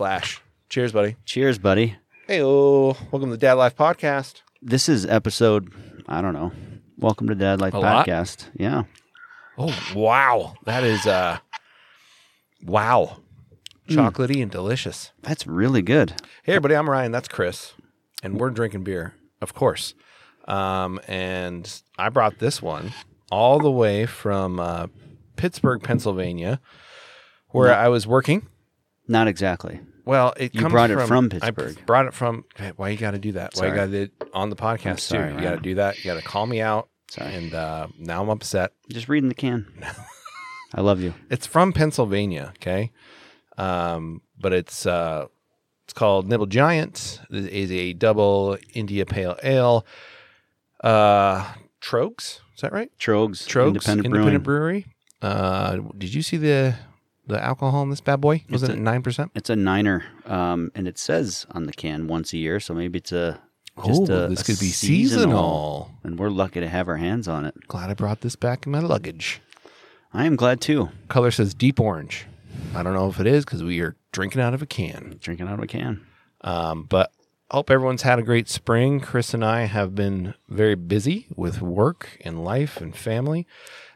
Splash. Cheers, buddy. Cheers, buddy. Hey, welcome to the Dad Life Podcast. This is episode, I don't know. Welcome to Dad Life A lot? Podcast. Yeah. Oh, wow. That is, uh, wow. Chocolatey and delicious. That's really good. Hey, everybody, I'm Ryan. That's Chris. And we're drinking beer, of course. Um, and I brought this one all the way from uh, Pittsburgh, Pennsylvania, where I was working. Not exactly. Well, it You comes brought it from, from I Pittsburgh. brought it from. Why you got to do that? Why you Sorry. got it on the podcast sorry, too? You got to do that. You got to call me out. Sorry. And uh, now I'm upset. Just reading the can. I love you. It's from Pennsylvania, okay? Um, but it's uh, it's called Nimble Giant. It is a double India Pale Ale. Uh, Trogs, is that right? Trogs, Trogs Independent, Independent, Brewery. Uh, did you see the the alcohol in this bad boy? Was It's it nine percent? It's a niner, um, and it says on the can once a year, so maybe it's a just Oh, a, this could be seasonal, seasonal. and we're lucky to have our hands on it. Glad I brought this back in my luggage. I am glad too. Color says deep orange. I don't know if it is because we are drinking out of a can. Drinking out of a can. Um, but I hope everyone's had a great spring. Chris and I have been very busy with work and life and family.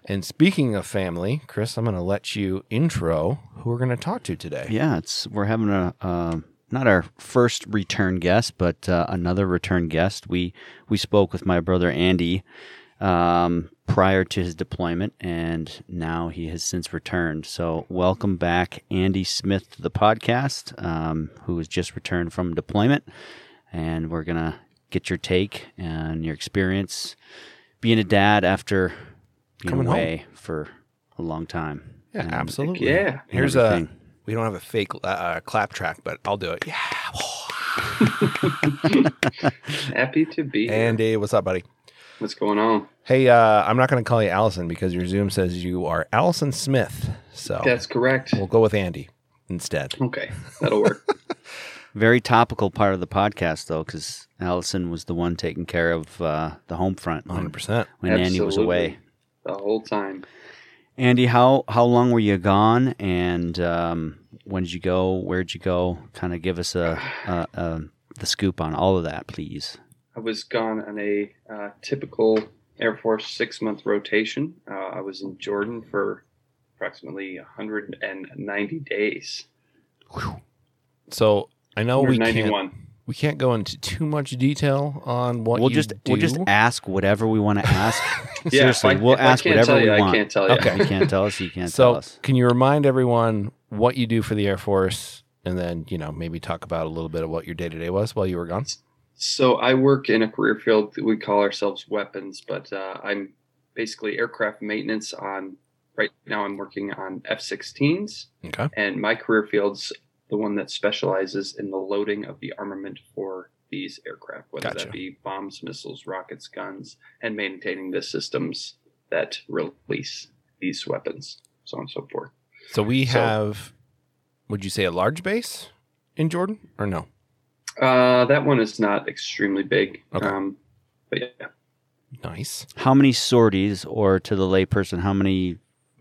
And speaking of family, Chris, I'm going to let you intro who we're going to talk to today. Yeah, it's we're having a uh, not our first return guest, but uh, another return guest. We we spoke with my brother Andy um, prior to his deployment, and now he has since returned. So welcome back, Andy Smith, to the podcast, um, who has just returned from deployment, and we're gonna get your take and your experience being a dad after being Coming home. away for a long time. Yeah, And- absolutely. yeah. Here's a. We don't have a fake uh, uh, clap track, but I'll do it. Yeah. Happy to be here. Andy, what's up, buddy? What's going on? Hey, uh, I'm not going to call you Allison because your Zoom says you are Allison Smith. So That's correct. we'll go with Andy instead. Okay, that'll work. Very topical part of the podcast, though, because Allison was the one taking care of uh, the home front 100%. when Andy was away. The whole time. Andy, how how long were you gone, and um, when did you go? Where'd you go? Kind of give us a, a, a the scoop on all of that, please. I was gone on a uh, typical Air Force six month rotation. Uh, I was in Jordan for approximately 190 days. So I know we can't 191. We can't go into too much detail on what we'll you just we'll just ask whatever we want to ask. Yeah, Seriously, I- we'll ask whatever tell we you, I can't tell you. Okay. You can't tell us. You can't tell so us. can you remind everyone what you do for the Air Force, and then you know maybe talk about a little bit of what your day to day was while you were gone? So I work in a career field that we call ourselves weapons, but uh, I'm basically aircraft maintenance on. Right now, I'm working on F-16s, Okay. and my career field's the one that specializes in the loading of the armament for these aircraft, whether Gotcha. that be bombs, missiles, rockets, guns, and maintaining the systems that release these weapons, so on and so forth. So we So- have, would you say a large base in Jordan or no? Uh, that one is not extremely big, Okay. um, but yeah, Nice. How many sorties, or to the layperson, how many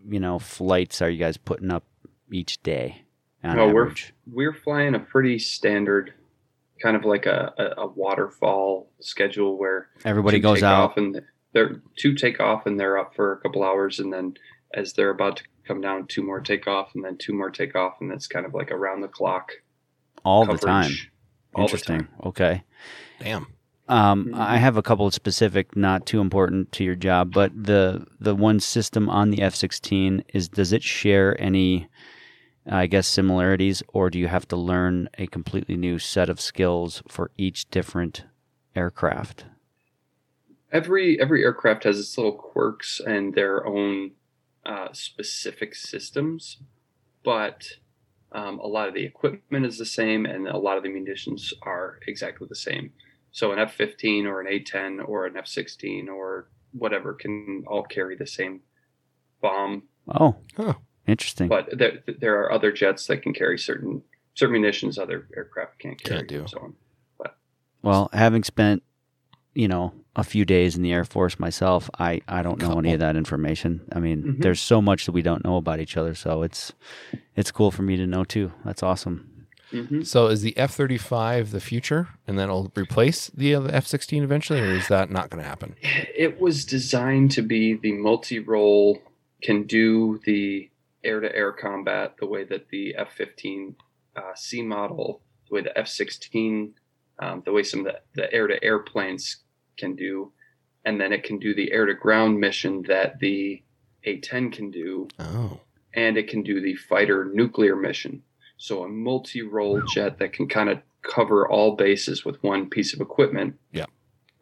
you know flights are you guys putting up each day? On No, we're we're flying a pretty standard, kind of like a, a, a waterfall schedule where Everybody goes out. off and they're two take off and they're up for a couple hours and then as they're about to come down two more take off and then two more take off and it's kind of like around the clock all the time. all the Interesting. time. Okay. Damn. Um, Mhm. I have a couple of specific, not too important to your job, but the the one system on the F sixteen is does it share any, I guess, similarities, or do you have to learn a completely new set of skills for each different aircraft? every every aircraft has its little quirks and their own uh, specific systems but um, a lot of the equipment is the same and a lot of the munitions are exactly the same so an f-15 or an a-10 or an f-16 or whatever can all carry the same bomb Oh, Huh. Interesting. but there, there are other jets that can carry certain certain munitions other aircraft can't carry Can't do. so on But Well, having spent, you know, a few days in the Air Force myself, I, I don't know any of that information. I mean, Mhm. there's so much that we don't know about each other, so it's it's cool for me to know too. That's awesome. hmm So is the F thirty five the future, and then it'll replace the F sixteen eventually, or is that not going to happen? It was designed to be the multi-role, can do the air-to-air combat the way that the F-15 uh, C model, the way the F-16, um, the way some of the, the air-to-air planes can do, and then it can do the air-to-ground mission that the A-10 can do, Oh, and it can do the fighter nuclear mission. So a multi-role jet that can kind of cover all bases with one piece of equipment. Yeah.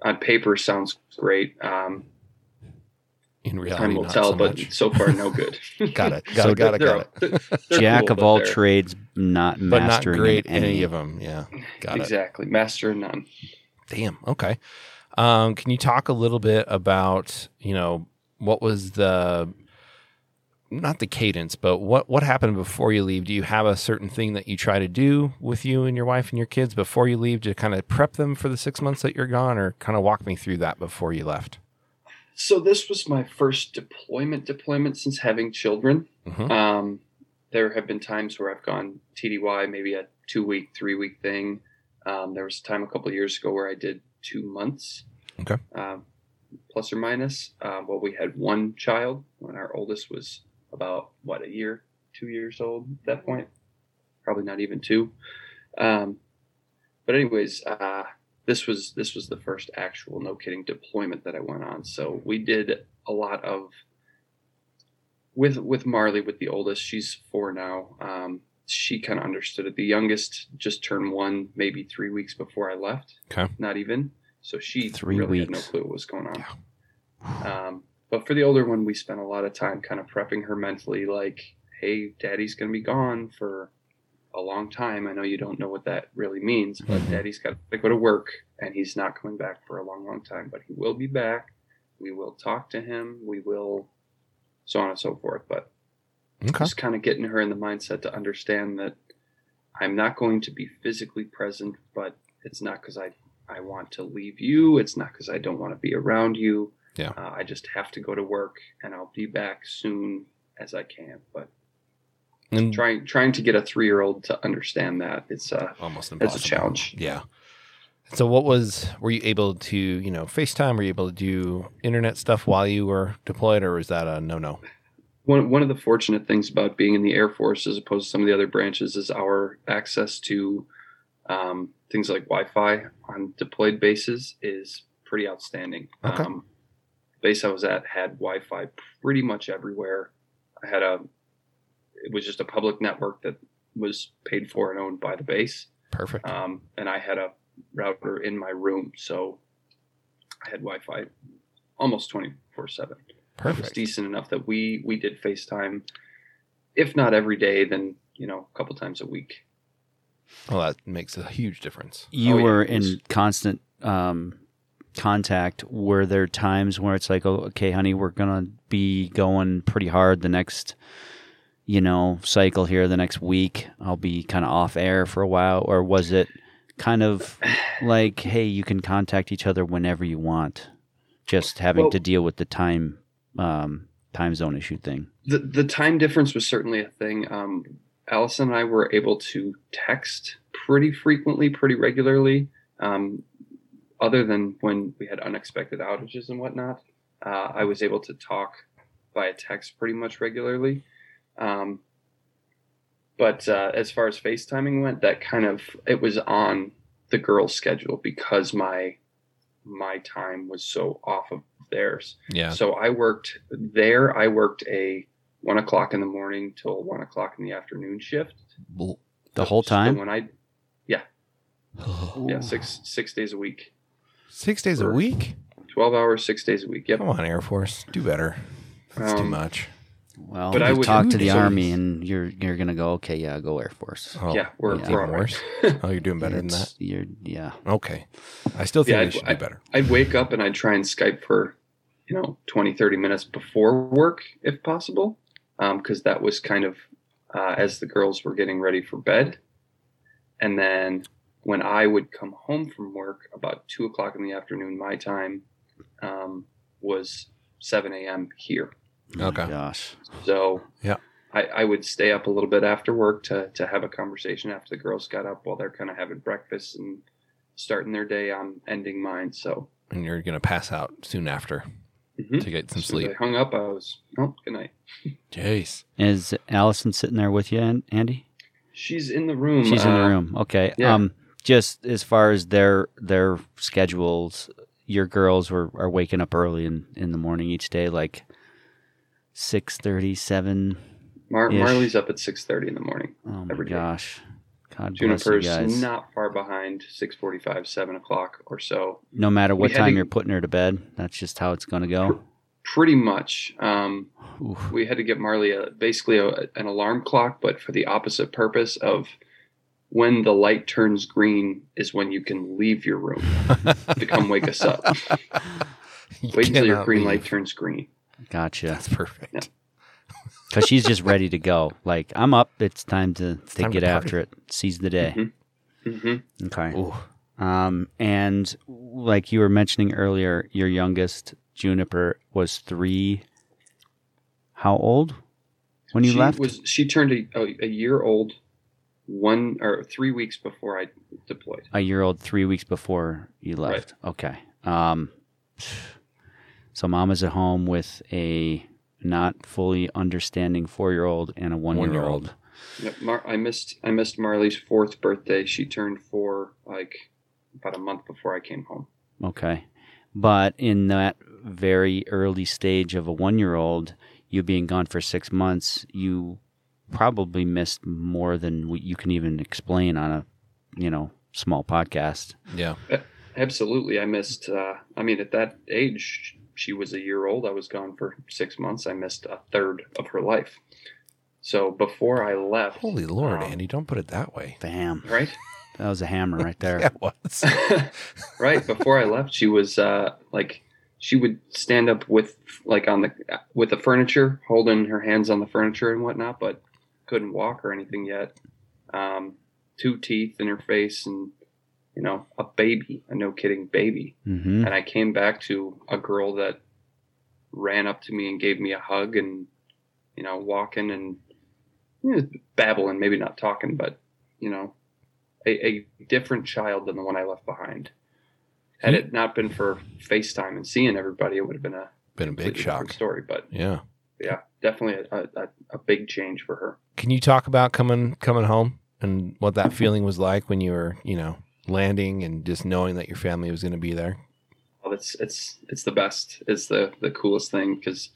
On paper sounds great. Um, in reality, time will not tell, so but much. so far no good. got it. Got So it. Got it. Got it. they're- they're Jack cool, of all they're- trades, not But not mastering great in any of them. Yeah. Got it. Exactly, master none. Damn. Okay. Um, can you talk a little bit about you know what was the not the cadence, but what what happened before you leave? Do you have a certain thing that you try to do with you and your wife and your kids before you leave to kind of prep them for the six months that you're gone, or kind of walk me through that before you left? So this was my first deployment deployment since having children. Mhm. Um, there have been times where I've gone TDY, maybe a two week, three week thing. Um, there was a time a couple of years ago where I did two months. Okay. Um, plus or minus. Uh, well, we had one child when our oldest was about what a year, two years old at that point. Probably not even two. Um, but anyways, uh, this was this was the first actual no kidding deployment that I went on. So we did a lot of with with Marley with the oldest. She's four now. Um, she kind of understood it. The youngest just turned one, maybe three weeks before I left. Okay. not even. So she Three really weeks. had no clue what was going on. Um, but for the older one, we spent a lot of time kind of prepping her mentally, like, "Hey, Daddy's going to be gone for a long time. I know you don't know what that really means, but Mhm. Daddy's got to go to work, and he's not coming back for a long, long time. But he will be back. We will talk to him. We will, so on and so forth. But Okay. just kind of getting her in the mindset to understand that I'm not going to be physically present, but it's not because I I want to leave you. It's not because I don't want to be around you. Yeah. Uh, I just have to go to work, and I'll be back soon as I can. But And trying trying to get a three year old to understand that it's uh almost impossible. it's a challenge. Yeah. So what was were you able to, you know, FaceTime, were you able to do internet stuff while you were deployed or was that a no no? One one of the fortunate things about being in the Air Force, as opposed to some of the other branches, is our access to um, things like Wi-Fi on deployed bases is pretty outstanding. Okay. Um, base I was at had Wi-Fi pretty much everywhere. I had a it was just a public network that was paid for and owned by the base, Perfect. um, and I had a router in my room, so I had Wi-Fi almost twenty four seven it was Perfect. decent enough that we we did FaceTime, if not every day, then you know a couple times a week. Well, that makes a huge difference. You Oh, yeah, were it in constant um, contact. Were there times where it's like, oh, okay, honey, we're gonna be going pretty hard the next, you know, cycle here, the next week. I'll be kind of off air for a while, or was it kind of like, hey, you can contact each other whenever you want, just having Well- to deal with the time um, time zone issue thing. The the time difference was certainly a thing. Um, Allison and I were able to text pretty frequently, pretty regularly. Um, other than when we had unexpected outages and whatnot, uh, I was able to talk via text pretty much regularly. Um, but uh, as far as FaceTiming went, that kind of it was on the girls' schedule because my my time was so off of theirs. Yeah. So I worked there. I worked a one o'clock in the morning till one o'clock in the afternoon shift. The whole So time. when I yeah yeah, six six days a week, Six days a week? twelve hours, six days a week. Yep. Come on, Air Force. Do better. That's too Um, much. Well, But I you would- talk to the So- army, and you're you're gonna go, okay, yeah, go Air Force. Oh, yeah, we're, it's we're even all worse. right. Oh, you're doing better than that? You're yeah. Okay. I still think Yeah, we I'd- should do better. I'd wake up and I'd try and Skype for, you know, 20, 30 minutes before work if possible. Because that was kind of uh, as the girls were getting ready for bed. And then when I would come home from work about two o'clock in the afternoon, my time um, was 7 a.m. here. Oh, Okay. Gosh. So Yeah. I, I would stay up a little bit after work to to have a conversation after the girls got up while they're kind of having breakfast and starting their day. I'm ending mine. So And you're going to pass out soon after mhm. to get some soon sleep. I hung up. I was oh good night. Jeez. Is Allison sitting there with you, An- Andy? She's in the room. She's in the uh, room. Okay. yeah. Um, just as far as their their schedules, your girls were are waking up early in in the morning each day, like six thirty, seven. Mar- Marley's up at six thirty in the morning. Oh my Every day. gosh. God bless you Juniper's guys. not far behind, six forty-five, seven o'clock or so. no matter what we time to- you're putting her to bed, that's just how it's going to go. Pretty much. Um, we had to get Marley a, basically a, an alarm clock, but for the opposite purpose of when the light turns green is when you can leave your room to come wake us up. You Wait until your green leave. light turns green. Gotcha. That's perfect. Yeah. Because she's just ready to go. Like I'm up. It's time to, to time get party. after it. Seize the day. hmm Okay. Ooh. Um, and like you were mentioning earlier, your youngest Juniper was three. How old when you she left? Was she turned a, a, a year old, one or three weeks before I deployed. a year old, three weeks before you left. Okay. Um, so mom is at home with a not fully understanding four year old and a one year One-year-old. old. Yep, Mar- I missed I missed Marley's fourth birthday. She turned four like about a month before I came home. Okay. But in that very early stage of a one year old, you being gone for six months, you probably missed more than what you can even explain on a, you know, small podcast. Yeah. Absolutely, I missed. Uh, I mean, at that age, she was a year old. I was gone for six months. I missed a third of her life. So before I left, Holy Lord, um, Andy, don't put it that way. Bam. right, That was a hammer right there. Yeah, it was. right before I left, she was uh, like she would stand up with like on the with the furniture, holding her hands on the furniture and whatnot, but couldn't walk or anything yet. Um, two teeth in her face, and you know, a baby, a no kidding baby. hmm And I came back to a girl that ran up to me and gave me a hug, and you know, walking and you know, babbling, maybe not talking, but you know, a, a different child than the one I left behind. Had it not been for FaceTime and seeing everybody, it would have been a Been a big shock. story. But Yeah. yeah, definitely a, a, a big change for her. Can you talk about coming coming home and what that feeling was like when you were, you know, landing and just knowing that your family was going to be there? Well, it's it's it's the best. It's the the coolest thing because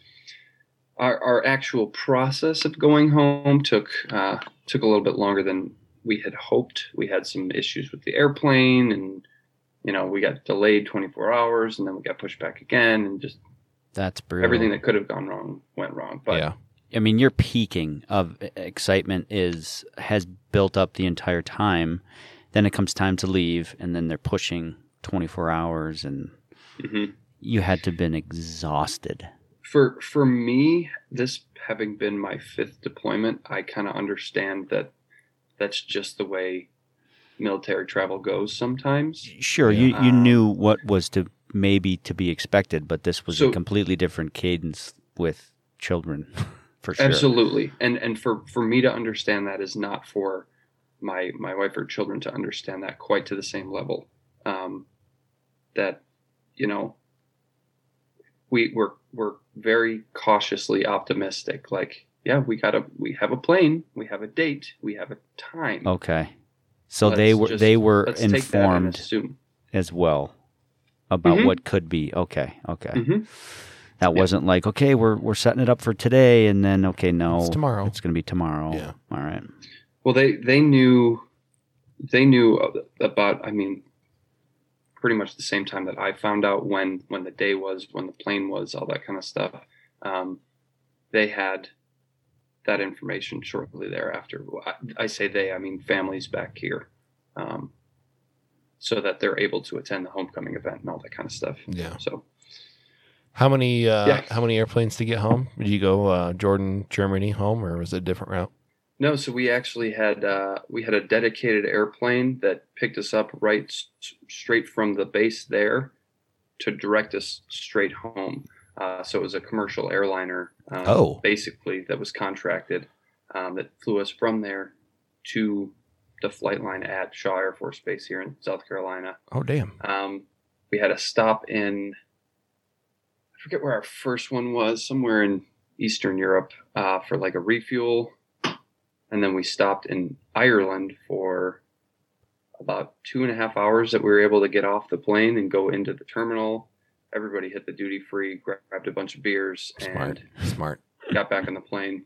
our our actual process of going home took uh, took a little bit longer than we had hoped. We had some issues with the airplane, and you know we got delayed 24 hours, and then we got pushed back again, and just That's brutal. everything that could have gone wrong went wrong. But yeah. I mean, your peaking of excitement is has built up the entire time. Then it comes time to leave, and then they're pushing 24 hours, and mhm. you had to have been exhausted. for for me, this having been my fifth deployment, I kind of understand that that's just the way military travel goes sometimes. Sure, Yeah. you you Um, knew what was to maybe to be expected, but this was a completely different cadence with children, for sure. Absolutely, and and for for me to understand that is not for my my wife or children to understand that quite to the same level. Um, that you know, we we're we're very cautiously optimistic. Like, yeah, we got a we have a plane, we have a date, we have a time. Okay, so they Let's were just- they were Let's take that and informed as well about Mhm. what could be. Okay, okay. Mhm. That Yeah. wasn't like okay, we're we're setting it up for today, and then okay, no, It's tomorrow. It's going to be tomorrow. Yeah. All right. Well, they they knew they knew about. I mean, pretty much the same time that I found out when when the day was, when the plane was, all that kind of stuff. Um, they had that information shortly thereafter. I, I say they, I mean families back here, um, so that they're able to attend the homecoming event and all that kind of stuff. Yeah. So How many uh Yeah. how many airplanes to get home? Did you go uh Jordan, Germany home or was it a different route? No, so we actually had uh, we had a dedicated airplane that picked us up right s- straight from the base there to direct us straight home. Uh, so it was a commercial airliner, um, Oh. basically that was contracted. um, that flew us from there to the flight line at Shaw Air Force Base here in South Carolina. Oh, damn. Um, we had a stop in, I forget where our first one was, somewhere in Eastern Europe uh, for like a refuel. And then we stopped in Ireland for about two and a half hours that we were able to get off the plane and go into the terminal. Everybody hit the duty free, grabbed a bunch of beers, Smart. and Smart. got back on the plane.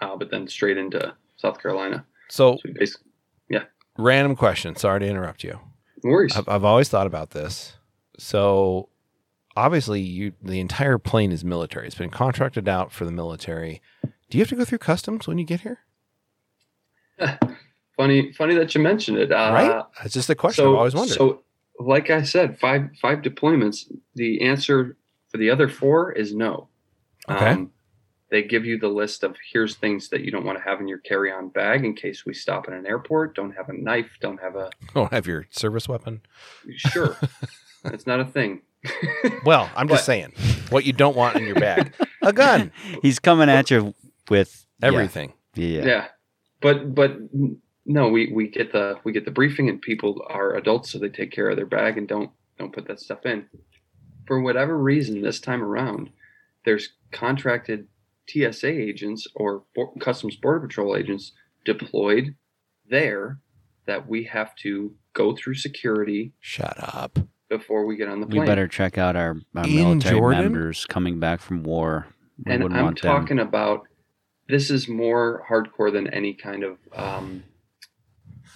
Uh, but then straight into South Carolina. So, So basically, random question. Sorry to interrupt you. no worries. I've, I've always thought about this. So, obviously, you the entire plane is military. It's been contracted out for the military. Do you have to go through customs when you get here? funny, funny that you mentioned it. Uh, right? That's just a question I've always wondered. So, like I said, five five deployments. The answer for the other four is no. Um, Okay. they give you the list of here's things that you don't want to have in your carry-on bag in case we stop in an airport. Don't have a knife. Don't have a don't have your service weapon. sure. it's not a thing. Well, I'm just But- saying what you don't want in your bag: a gun, He's coming at you with everything. Yeah. yeah. But but no, we we get the we get the briefing and people are adults, so they take care of their bag and don't don't put that stuff in. For whatever reason, this time around, there's contracted TSA agents or Bo- Customs Border Patrol agents deployed there that we have to go through security Shut up. before we get on the plane, We better check out our, our military Jordan? members coming back from war. We and I'm want them. talking about this is more hardcore than any kind of um,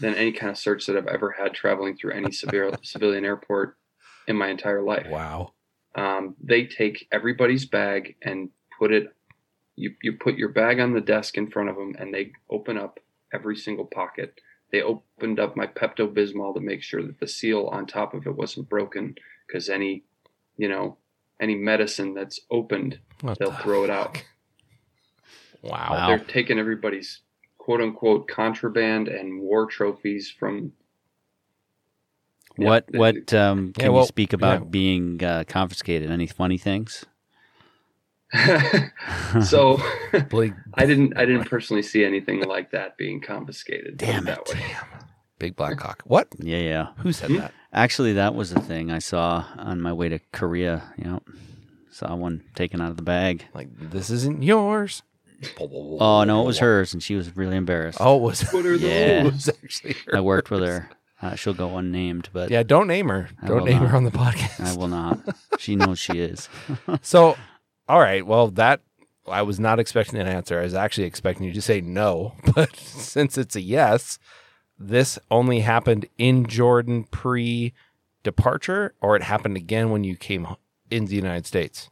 than any kind of search that I've ever had traveling through any civil, civilian airport in my entire life. Wow. Um, they take everybody's bag and put it. You you put your bag on the desk in front of them, and they open up every single pocket. They opened up my Pepto Bismol to make sure that the seal on top of it wasn't broken, because any, you know, any medicine that's opened What they'll the throw it out. Fuck? Wow. Wow. They're taking everybody's quote unquote contraband and war trophies from. What Yeah. what um, Yeah, can well, you speak about yeah. being uh, confiscated? Any funny things? so I didn't I didn't personally see anything like that being confiscated. put Damn that it. way. Big Black Cock. What? yeah, yeah. Who said Hmm? that? Actually, that was the thing I saw on my way to Korea. You know, saw one taken out of the bag. Like this isn't yours. Oh no, it was hers, and she was really embarrassed. Oh, it was. What are Yeah. It was actually her. I worked with her. Uh, she'll go unnamed, but Yeah, don't name her. I Don't will name not. her on the podcast. I will not. She knows she is. So, all right. Well, that I was not expecting an answer. I was actually expecting you to say no, but since it's a yes, this only happened in Jordan pre departure, or it happened again when you came h- in the United States.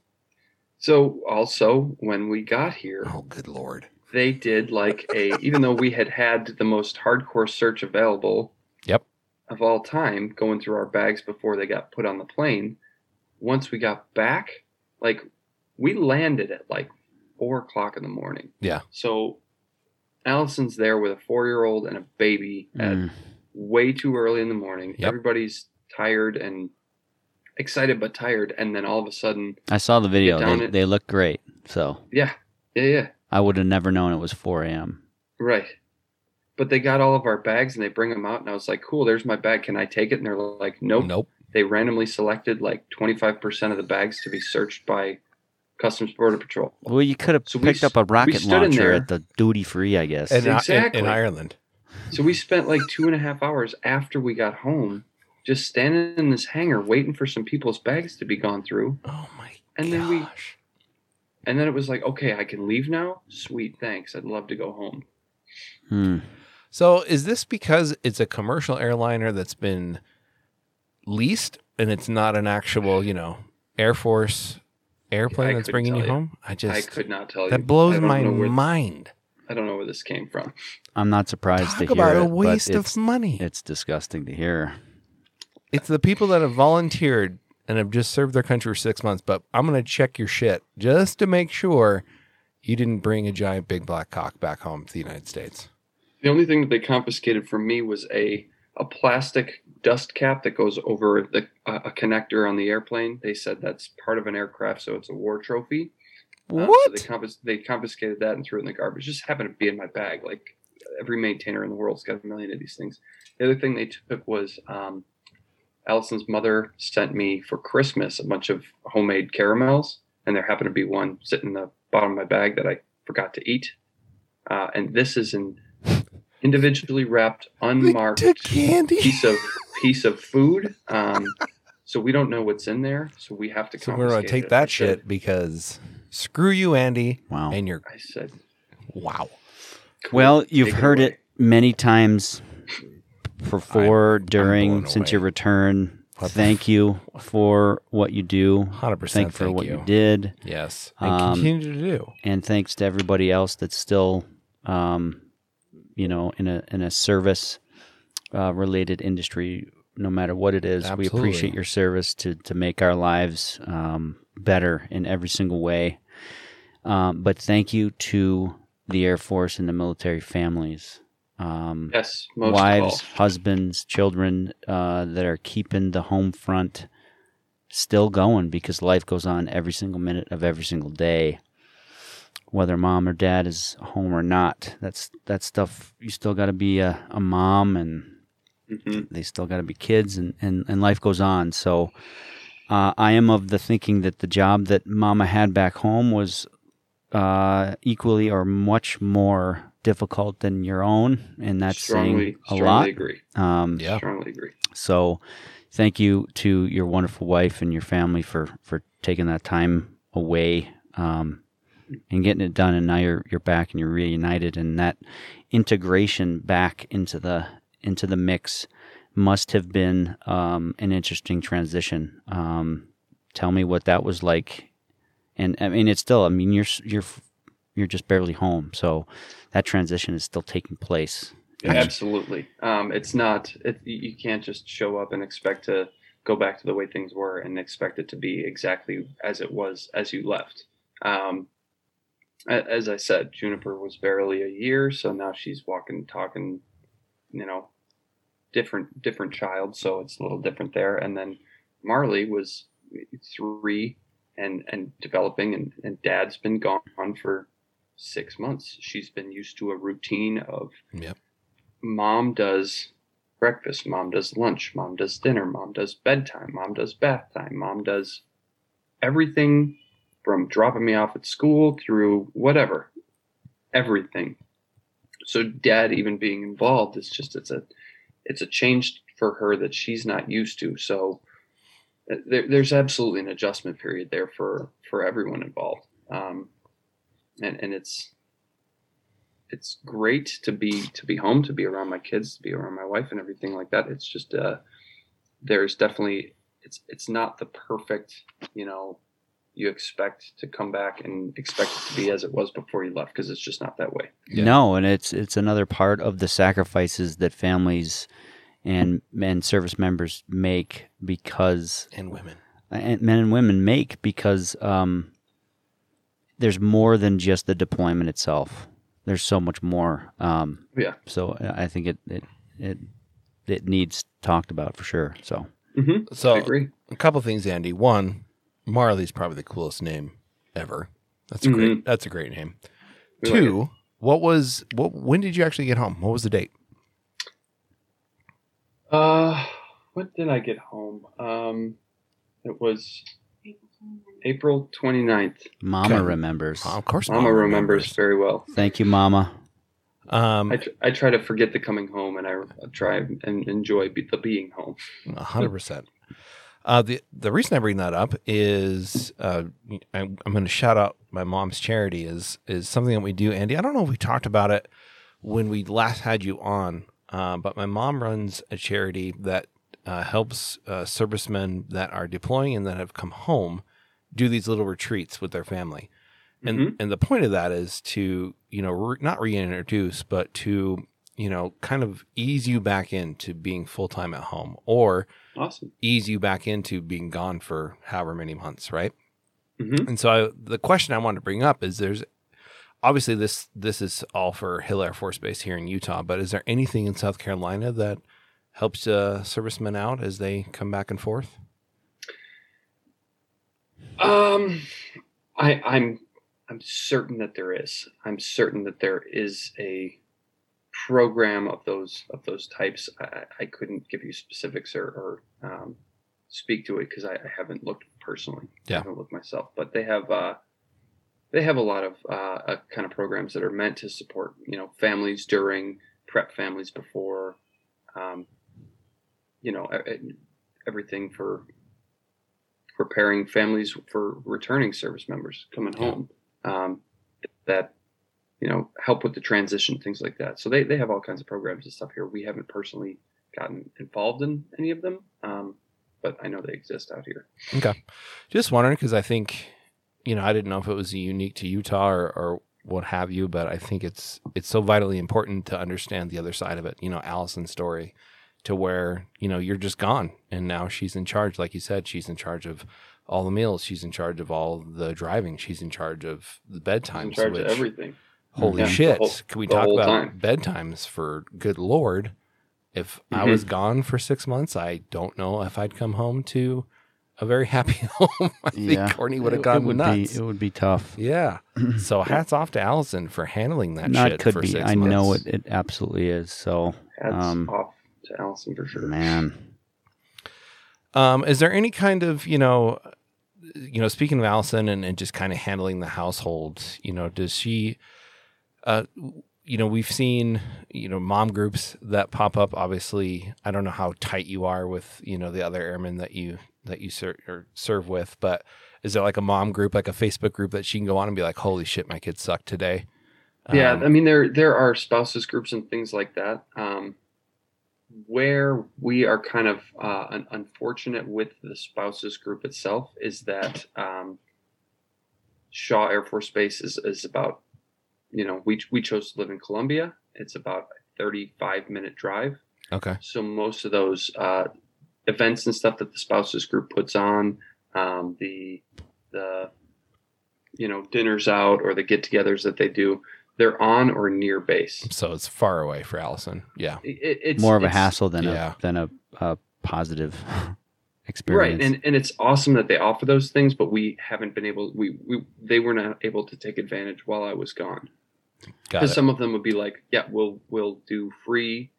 So also when we got here, Oh, good lord! they did like a even though we had had the most hardcore search available Yep. of all time going through our bags before they got put on the plane once we got back like we landed at like four o'clock in the morning Yeah. so allison's there with a four-year-old and a baby at Mm. way too early in the morning Yep. everybody's tired and excited but tired and then all of a sudden I saw the video. down They, it. they look great. So yeah yeah yeah I would have never known it was 4 a.m. Right. But they got all of our bags and they bring them out, and I was like, cool, there's my bag. Can I take it? And they're like, nope. Nope. They randomly selected like 25% of the bags to be searched by Customs Border Patrol. Well, you could have So picked s- up a rocket launcher at the duty free, I guess. And uh, in- in, Exactly. in Ireland. So we spent like two and a half hours after we got home just standing in this hangar waiting for some people's bags to be gone through. Oh my And gosh! then we- And then it was like, okay, I can leave now? Sweet, thanks. I'd love to go home. Hmm. So is this because it's a commercial airliner that's been leased and it's not an actual, you know, Air Force airplane I that's bringing you you. home? I just I just could not tell you. that blows my know where- mind. I don't know where this came from. I'm not surprised Talk to hear about it, a but waste of money. it's disgusting to hear. It's the people that have volunteered and have just served their country for six months, but I'm going to check your shit just to make sure you didn't bring a giant big black cock back home to the United States. The only thing that they confiscated from me was a a plastic dust cap that goes over the uh, a connector on the airplane. They said that's part of an aircraft, so it's a war trophy. So What? they, confis- they confiscated that and threw it in the garbage. Just happened to be in my bag. Like every maintainer in the world's got a million of these things. The other thing they took was um, Allison's mother sent me for Christmas a bunch of homemade caramels, and there happened to be one sitting in the bottom of my bag that I forgot to eat. Uh, and this is an individually wrapped, unmarked The candy. piece of piece of food. Um, so we don't know what's in there. So we have to. So we're gonna take it. I that said- shit because screw you, Andy, Wow. and your I said, wow. cool, Well, you've take heard away. it many times before, during, blown since away. your return. What Thank you for what you do. Hundred percent. Thank you for what you. you did. Yes, and Um, continue to do. and thanks to everybody else that's still, um, you know, in a in a service uh, related industry, no matter what it is. We appreciate your service to to make our lives um, better in every single way. Um, but thank you to the Air Force and the military families. Um, Yes, most wives, husbands, children uh, that are keeping the home front still going because life goes on every single minute of every single day. Whether mom or dad is home or not, that's that stuff. You still got to be a, a mom, and Mhm. they still got to be kids, and, and, and life goes on. So, uh, I am of the thinking that the job that mama had back home was uh, equally or much more difficult than your own, and that's strongly, saying a strongly lot. agree. Um, Yeah. Strongly agree. So, thank you to your wonderful wife and your family for for taking that time away um, and getting it done. And now you're you're back and you're reunited, and that integration back into the into the mix must have been um, an interesting transition. Um, tell me what that was like, and I mean it's still. I mean you're you're you're just barely home, so that transition is still taking place. Absolutely. Um, it's not. It, you can't just show up and expect to go back to the way things were and expect it to be exactly as it was as you left. Um, as I said, Juniper was barely a year, so now she's walking, talking, you know, different different child, so it's a little different there. And then Marley was three and and developing, and, and Dad's been gone for six months. She's been used to a routine of Yep. mom does breakfast, mom does lunch, mom does dinner, mom does bedtime, mom does bath time, mom does everything from dropping me off at school through whatever, everything. So dad even being involved is just it's a it's a change for her that she's not used to. So uh, there, there's absolutely an adjustment period there for for everyone involved. Um, and and it's it's great to be to be home to be around my kids to be around my wife and everything like that it's just uh there's definitely it's it's not the perfect you know you expect to come back and expect it to be as it was before you left because it's just not that way Yeah. No, and it's it's another part of the sacrifices that families and men service members make because And women. and men and women make because um, there's more than just the deployment itself. There's so much more. Um, Yeah. So I think it it it it needs talked about for sure. So mm-hmm. So i agree a couple things, Andy. One, Marley's probably the coolest name ever. That's a great. That's a great name. We like Two, what was what? When did you actually get home? What was the date? uh when did i get home um it was april 29th Mama Okay. remembers. Oh, of course, mama remembers very well Thank you, Mama. Um, I, tr- I try to forget the coming home and I try and enjoy be- the being home. A hundred percent. Uh, the the reason I bring that up is uh, I'm, I'm going to shout out my mom's charity is is something that we do, Andy. I don't know if we talked about it when we last had you on, uh, but my mom runs a charity that uh, helps uh, servicemen that are deploying and that have come home do these little retreats with their family. And Mhm. and the point of that is to you know re- not reintroduce, but to you know kind of ease you back into being full time at home or Awesome. ease you back into being gone for however many months, right? hmm And so I, the question I wanted to bring up is there's obviously this this is all for Hill Air Force Base here in Utah, but is there anything in South Carolina that helps uh, servicemen out as they come back and forth? Um, I, I'm I'm certain that there is. I'm certain that there is a program of those of those types. I, I couldn't give you specifics or, or um, speak to it because I, I, haven't looked personally. Yeah. I haven't looked myself, but they have uh, they have a lot of uh, uh, kind of programs that are meant to support you know families during prep families before, um, you know everything for preparing families for returning service members coming yeah. home. Um, that you know help with the transition, things like that. So they they have all kinds of programs and stuff here. We haven't personally gotten involved in any of them. Um, but I know they exist out here. Okay. Just wondering because I think, you know, I didn't know if it was unique to Utah or, or what have you, but I think it's it's so vitally important to understand the other side of it. You know, Allison's story to where, you know, you're just gone and now she's in charge. Like you said, she's in charge of all the meals. She's in charge of all the driving. She's in charge of the bedtimes. She's in charge which, of everything. Holy yeah, shit. Whole, Can we talk about time. bedtimes for good Lord? If mm-hmm. I was gone for six months, I don't know if I'd come home to a very happy home. I yeah. think Courtney would have gone it would nuts. Be, it would be tough. Yeah. so hats off to Allison for handling that Not shit could for be. six I months. know it, it absolutely is. So hats um, off to Allison for sure. Man. Um, is there any kind of, you know, you know, speaking of Allison and, and just kind of handling the household, you know, does she uh, you know, we've seen, you know, mom groups that pop up. Obviously, I don't know how tight you are with, you know, the other airmen that you that you ser- or serve with, but is there like a mom group, like a Facebook group that she can go on and be like, "Holy shit, my kids suck today." Yeah, um, I mean there there are spouses groups and things like that. Um, where we are kind of uh, unfortunate with the spouses group itself is that um, Shaw Air Force Base is, is about you know, we we chose to live in Columbia. It's about a 35 minute drive. Okay. So most of those uh, events and stuff that the spouses group puts on, um, the the you know dinners out or the get-togethers that they do, they're on or near base. So it's far away for Allison. Yeah. It, it's more of a hassle than yeah. a than a, a positive. experience. Right, and and it's awesome that they offer those things, but we haven't been able. We we they were not able to take advantage while I was gone. Because some of them would be like, yeah, we'll we'll do free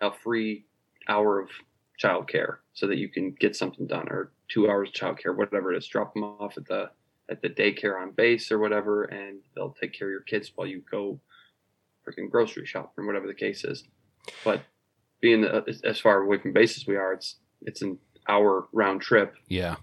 a free hour of childcare so that you can get something done, or two hours of childcare, whatever it is. Drop them off at the at the daycare on base or whatever, and they'll take care of your kids while you go freaking grocery shopping, whatever the case is. But being uh, as far away from base as we are, it's it's an hour round trip. Yeah.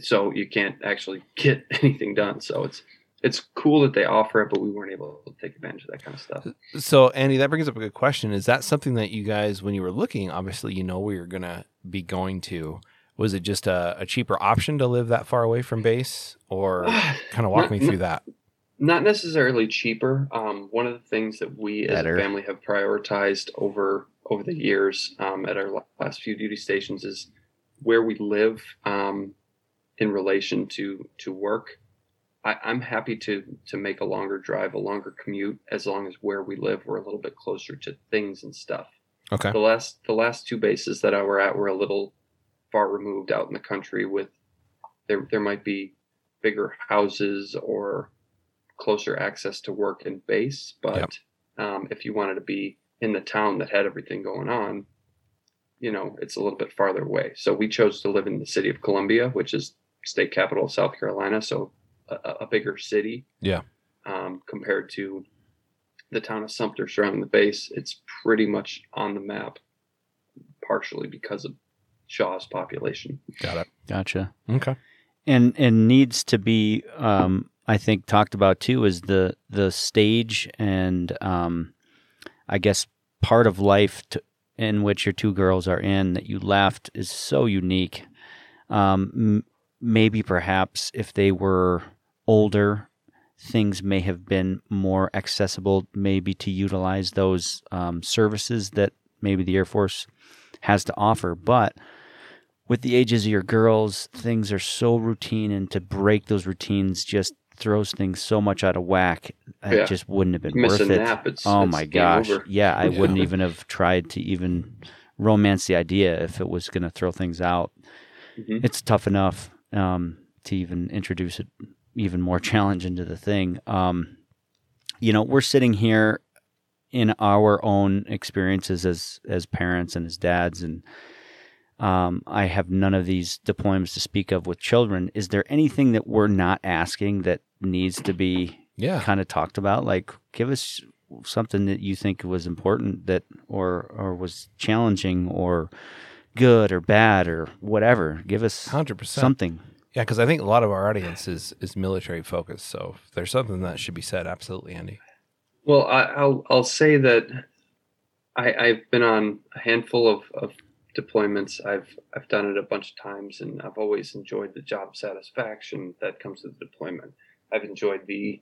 So you can't actually get anything done. So it's it's cool that they offer it, but we weren't able to take advantage of that kind of stuff. So, Andy, that brings up a good question. Is that something that you guys, when you were looking, obviously you know where you're going to be going to? Was it just a, a, cheaper option to live that far away from base, or kind of walk not, me through that? Not necessarily cheaper. Um, one of the things that we Better. as a family have prioritized over over the years um, at our last few duty stations is where we live um, in relation to to work I, I'm happy to to make a longer drive, a longer commute, as long as where we live we're a little bit closer to things and stuff. Okay. The last the last two bases that I were at were a little far removed out in the country with there there might be bigger houses or closer access to work and base, but um, if you wanted to be in the town that had everything going on, you know, it's a little bit farther away. So we chose to live in the city of Columbia, which is state capital of South Carolina. So a, a bigger city. Yeah. Um, compared to the town of Sumter surrounding the base, it's pretty much on the map, partially because of Shaw's population. Got it. Gotcha. Okay. And and needs to be, um, I think, talked about too is the the stage and um, I guess part of life to, in which your two girls are in that you left is so unique. Um, m- maybe perhaps if they were older, things may have been more accessible, maybe to utilize those um, services that maybe the Air Force has to offer. But with the ages of your girls, things are so routine, and to break those routines just throws things so much out of whack. Yeah. It just wouldn't have been worth it. Nap, it's, oh it's my gosh! Yeah, I yeah. wouldn't even have tried to even romance the idea if it was going to throw things out. Mm-hmm. It's tough enough um, to even introduce it even more challenge into the thing. Um, you know, we're sitting here in our own experiences as as parents and as dads, and um, I have none of these deployments to speak of with children. Is there anything that we're not asking that needs to be Yeah. kind of talked about? Like, give us something that you think was important that, or or was challenging, or good or bad or whatever. Give us 100%. something. Yeah, because I think a lot of our audience is, is military focused. So if there's something that should be said, absolutely, Andy. Well, I, I'll I'll say that I, I've been on a handful of, of deployments. I've I've done it a bunch of times, and I've always enjoyed the job satisfaction that comes with the deployment. I've enjoyed the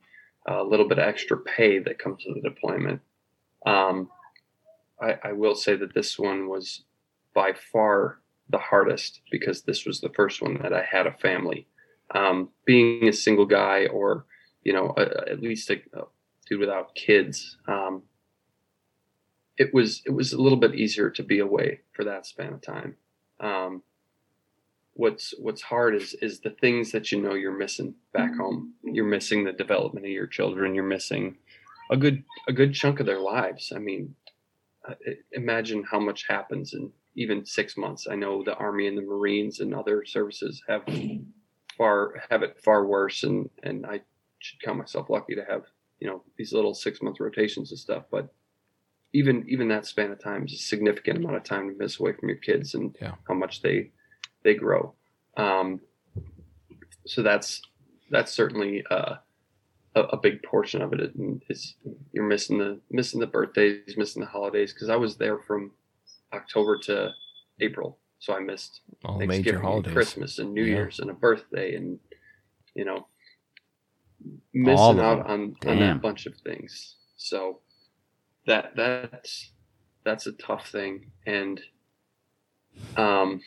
uh, little bit of extra pay that comes with the deployment. Um, I, I will say that this one was by far the hardest because this was the first one that I had a family. Um, being a single guy, or you know, a, at least a, a dude without kids, um, it was it was a little bit easier to be away for that span of time. Um, what's what's hard is is the things that you know you're missing back home. You're missing the development of your children. You're missing a good a good chunk of their lives. I mean, uh, imagine how much happens in even six months. I know the Army and the Marines and other services have far have it far worse, and and I should count myself lucky to have you know these little six month rotations and stuff. But even even that span of time is a significant amount of time to miss away from your kids and Yeah. how much they they grow. Um, so that's that's certainly uh, a, a big portion of it. And is you're missing the missing the birthdays, missing the holidays because I was there from October to April, so I missed All Thanksgiving major and holidays. Christmas and New Yeah. Year's and a birthday and you know missing out on, on that bunch of things. So that that's that's a tough thing. And um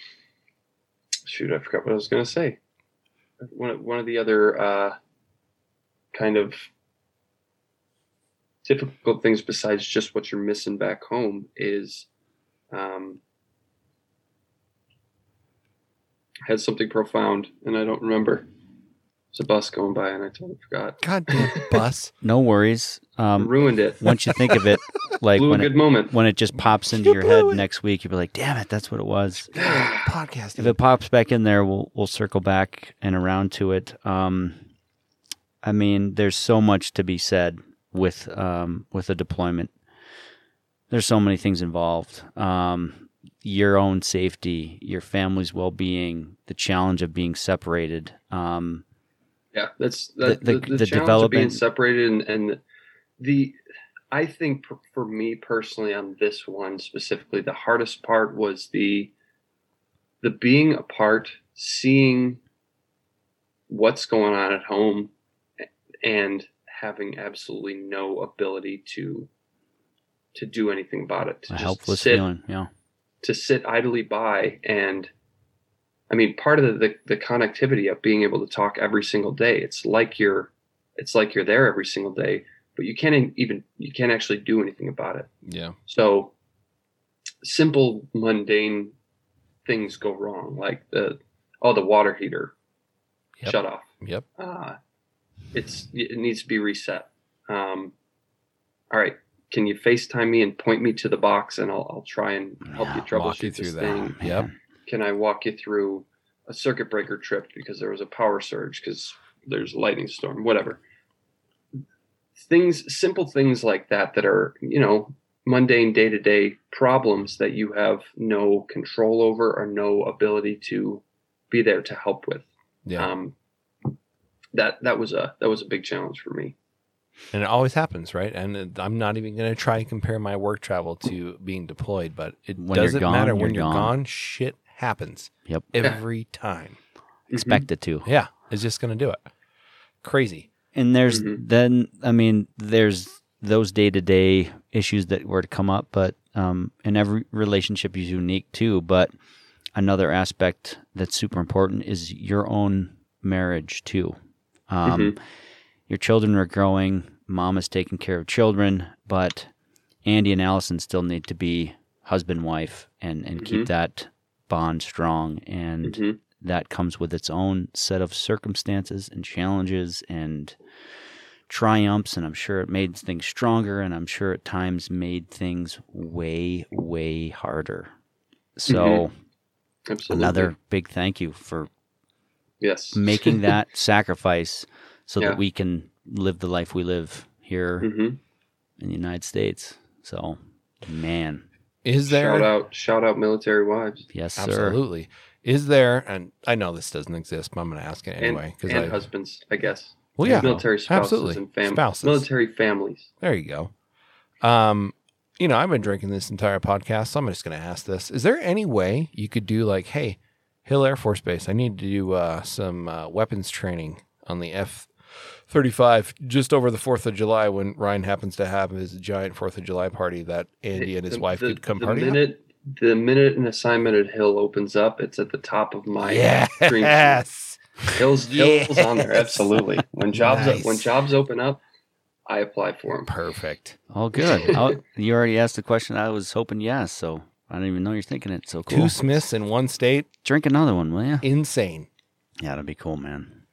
shoot, I forgot what I was gonna say. One one of the other uh kind of difficult things besides just what you're missing back home is um had something profound and I don't remember. There's a bus going by and I totally forgot. Goddamn bus. No worries. Um, Ruined it. once you think of it, like Blew a when good it, moment. when it just pops into You your head blew it. next week, you'll be like, "Damn it, that's what it was." Podcasting. If it pops back in there, we'll we'll circle back and around to it. Um, I mean, there's so much to be said with um, with a deployment. There's so many things involved. Um, your own safety, your family's well-being, the challenge of being separated. Um, Yeah, that's that, The- the, the- the, the challenge of being separated and, and the I think for, for me personally on this one specifically, the hardest part was the the being apart, seeing what's going on at home, and having absolutely no ability to to do anything about it. To helpless sit feeling. Yeah. to sit idly by and I mean part of the, the the connectivity of being able to talk every single day it's like you're it's like you're there every single day but you can't even you can't actually do anything about it Yeah. so simple mundane things go wrong like the oh the water heater Yep. shut off Yep. uh, it's it needs to be reset. Um, all right, can you FaceTime me and point me to the box, and I'll, I'll try and help you Yeah, walk troubleshoot you through this that. thing. Yep. Man. Can I walk you through a circuit breaker trip because there was a power surge because there's a lightning storm, whatever. Things, simple things like that, that are you know mundane day to day problems that you have no control over or no ability to be there to help with Yeah. um, that that was a that was a big challenge for me. and it always happens, right? And I'm not even going to try and compare my work travel to being deployed, but it When doesn't gone, matter when you're you're gone. gone. Shit happens Yep. every time. Expect it to. Yeah, it's just going to do it. Crazy. And there's Mhm. then I mean there's those day to day issues that were to come up, but um, and every relationship is unique too. But another aspect that's super important is your own marriage too. Um, Mhm. Your children are growing. Mom is taking care of children, but Andy and Allison still need to be husband wife and and keep Mhm. that bond strong and Mhm. that comes with its own set of circumstances and challenges and triumphs. And I'm sure it made things stronger. And I'm sure at times made things way, way harder. So, Absolutely. another big thank you for yes making that sacrifice so Yeah. that we can live the life we live here hmm in the United States. So, man, Is there Shout out, shout out, military wives yes, sir. absolutely? Is there? And I know this doesn't exist, but I'm going to ask it anyway and, because and I. husbands, I guess. Well, yeah, military spouses absolutely. and fam- Spouses. military families. There you go. Um, you know, I've been drinking this entire podcast, so I'm just going to ask this: Is there any way you could do like, hey, Hill Air Force Base, I need to do uh, some uh, weapons training on the F. 35 just over the 4th of July when Ryan happens to have his giant 4th of July party that Andy and his The- wife the- could come the party at? minute the minute an assignment at Hill opens up, it's at the top of my dream sheet. Yes. Hills, Hills on there, absolutely. When jobs Nice. when jobs open up, I apply for them. Perfect. All good. You already asked the question. I was hoping yes, so I didn't even know you're thinking it. So cool. Two Smiths in one state, Drink another one, will you? insane. Yeah, that'd be cool, man.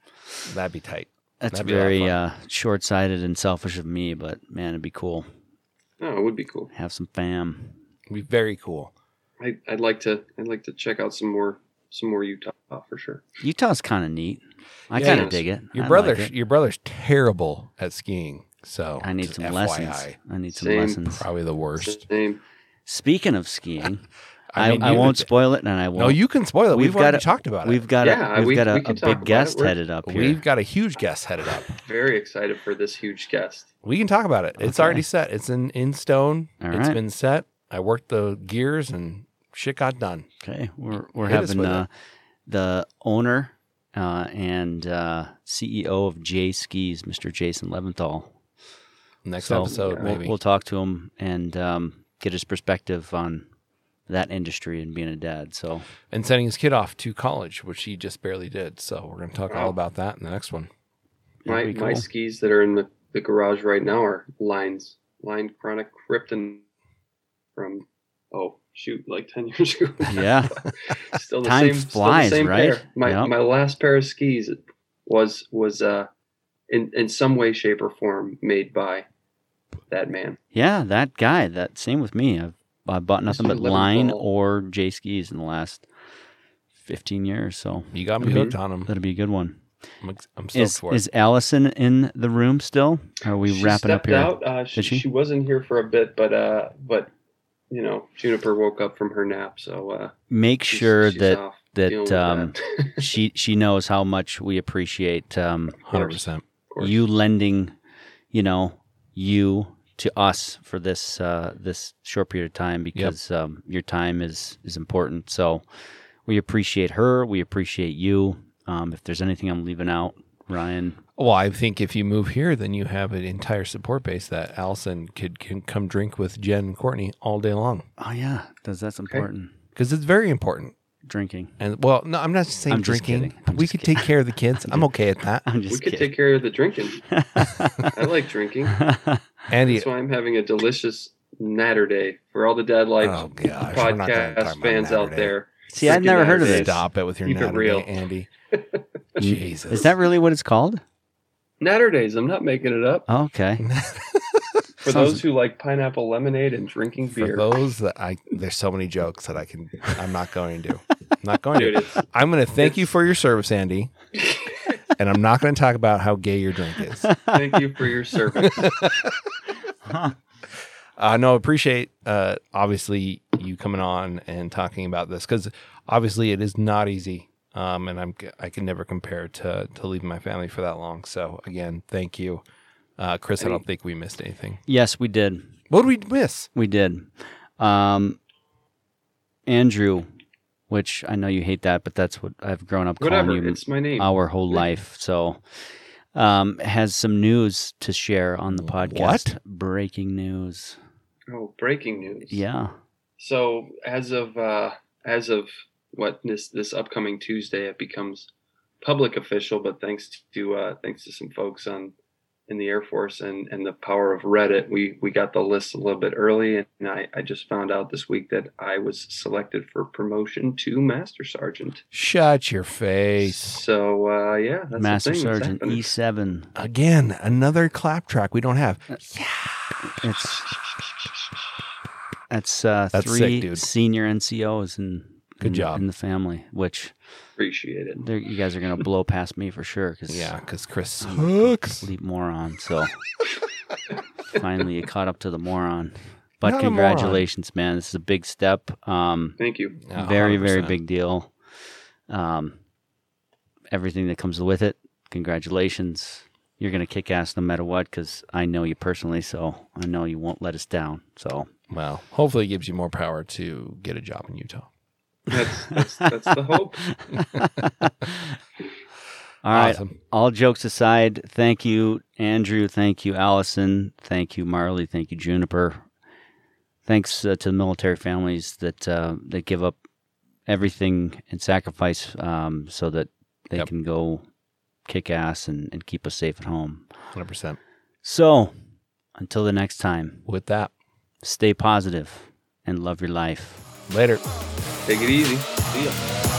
That'd be tight. That's That'd be a lot of very fun. uh, short-sighted and selfish of me, but man, it'd be cool. Oh, it would be cool. Have some fam. It'd be very cool. I, I'd like to I'd like to check out some more some more Utah for sure. Utah's kind of neat. I Yeah, kind of dig it. Your I brother, like it. your brother's terrible at skiing. So I need some FYI. lessons. I need some Same. lessons. Probably the worst. Same. Speaking of skiing, I, mean, I, you- won't spoil it, and I won't. No, you can spoil it. We've, We've got already it- talked about We've it. got Yeah, a we've we- got a, we a big guest headed up here. We've got a huge guest headed up. Very excited for this huge guest. We can talk about it. It's Okay. already set. It's in in stone. All It's right. been set. I worked the gears and shit got done. Okay, we're we're Hit having with uh, the owner uh, and uh, CEO of J Skis, Mr. Jason Levinthal. Next So episode, we'll, maybe. we'll talk to him and um, get his perspective on that industry and being a dad. So and sending his kid off to college, which he just barely did. So we're going to talk all about that in the next one. My that'd my skis that are in the, the garage right now are lines line chronic krypton from oh shoot like ten years ago. yeah, still the Time same still the same right? pair. My Yep. my last pair of skis was was uh in in some way shape or form made by that man. yeah, that guy. That same with me. I've I bought nothing but line Levinthal. or J skis in the last fifteen years. So You got me hooked on them. that'll be a good one. I'm, ex- I'm stoked Is for it. is Allison in the room still? Are we She wrapping up here? Out. Uh, she, Did she? she wasn't here for a bit, but uh, but you know, Juniper woke up from her nap, so uh, Make she's- sure she's that off that um, that. she she knows how much we appreciate um, 100%. You lending, you know, you to us for this uh, this short period of time because um, your time is is important. So we appreciate her. We appreciate you. Um, if there's anything I'm leaving out, Ryan, Well, I think if you move here, then you have an entire support base that Allison could can come drink with Jen and Courtney all day long oh yeah, does that's important. because it's very important. Drinking. And well, no, I'm not saying I'm drinking. kidding. We could kidding. take care of the kids. I'm okay at that. I'm just we just could kidding. take care of the drinking. I like drinking. Andy, That's why I'm having a delicious Naturday for all the Dad Life oh gosh, we're not gonna talk podcast fans out Day. there. See, I've never heard of Natter this. Stop it with your Keep it Natter real. Day, Andy. Jesus, Is that really what it's called? Naturdays. I'm not making it up. Okay. For Sounds- those who like pineapple lemonade and drinking for beer. those that I? There's so many jokes that I can. I'm not going to. I'm not going Dude, to. it's, I'm going to thank you for your service, Andy, and I'm not going to talk about how gay your drink is. thank you for your service. Uh, no, I appreciate uh, obviously you coming on and talking about this because obviously it is not easy, um, and I'm I can never compare to to leaving my family for that long. So again, thank you, uh, Chris. I don't think we missed anything. yes, we did. What did we miss? We did. Um, Andrew, which I know you hate that, but that's what I've grown up Whatever. calling you It's my name. our whole life. So, um, has some news to share on the podcast. What? Breaking news. Oh, breaking news. Yeah. So as of uh, as of what this this upcoming Tuesday, it becomes public official. But thanks to uh, thanks to some folks on in the Air Force and, and the power of Reddit, we, we got the list a little bit early. And I, I just found out this week that I was selected for promotion to Master Sergeant. Shut your face. So, uh, yeah, that's Master the thing Sergeant happening. E7. Again, another clap track we don't have. Yeah. It's that's uh, That's three sick, dude. senior NCOs in Good in, job. in the family, which Appreciate it. they're- you guys are gonna blow past me for sure. Because Yeah, because Chris sucks. complete moron. So finally, you caught up to the moron. But Not a moron. congratulations, man! This is a big step. Um, Thank you. Very, very 100%. big deal. Um, everything that comes with it. Congratulations. You're gonna kick ass no matter what, because I know you personally, so I know you won't let us down. So Well, hopefully it gives you more power to get a job in Utah. That's, that's, that's the hope. All right. Awesome. All jokes aside, thank you, Andrew. Thank you, Allison. Thank you, Marley. Thank you, Juniper. Thanks uh, to the military families that uh, that give up everything and sacrifice um, so that they Yep. can go kick ass and, and keep us safe at home. 100%. So, until the next time, With that, stay positive and love your life. Later. Take it easy. See ya.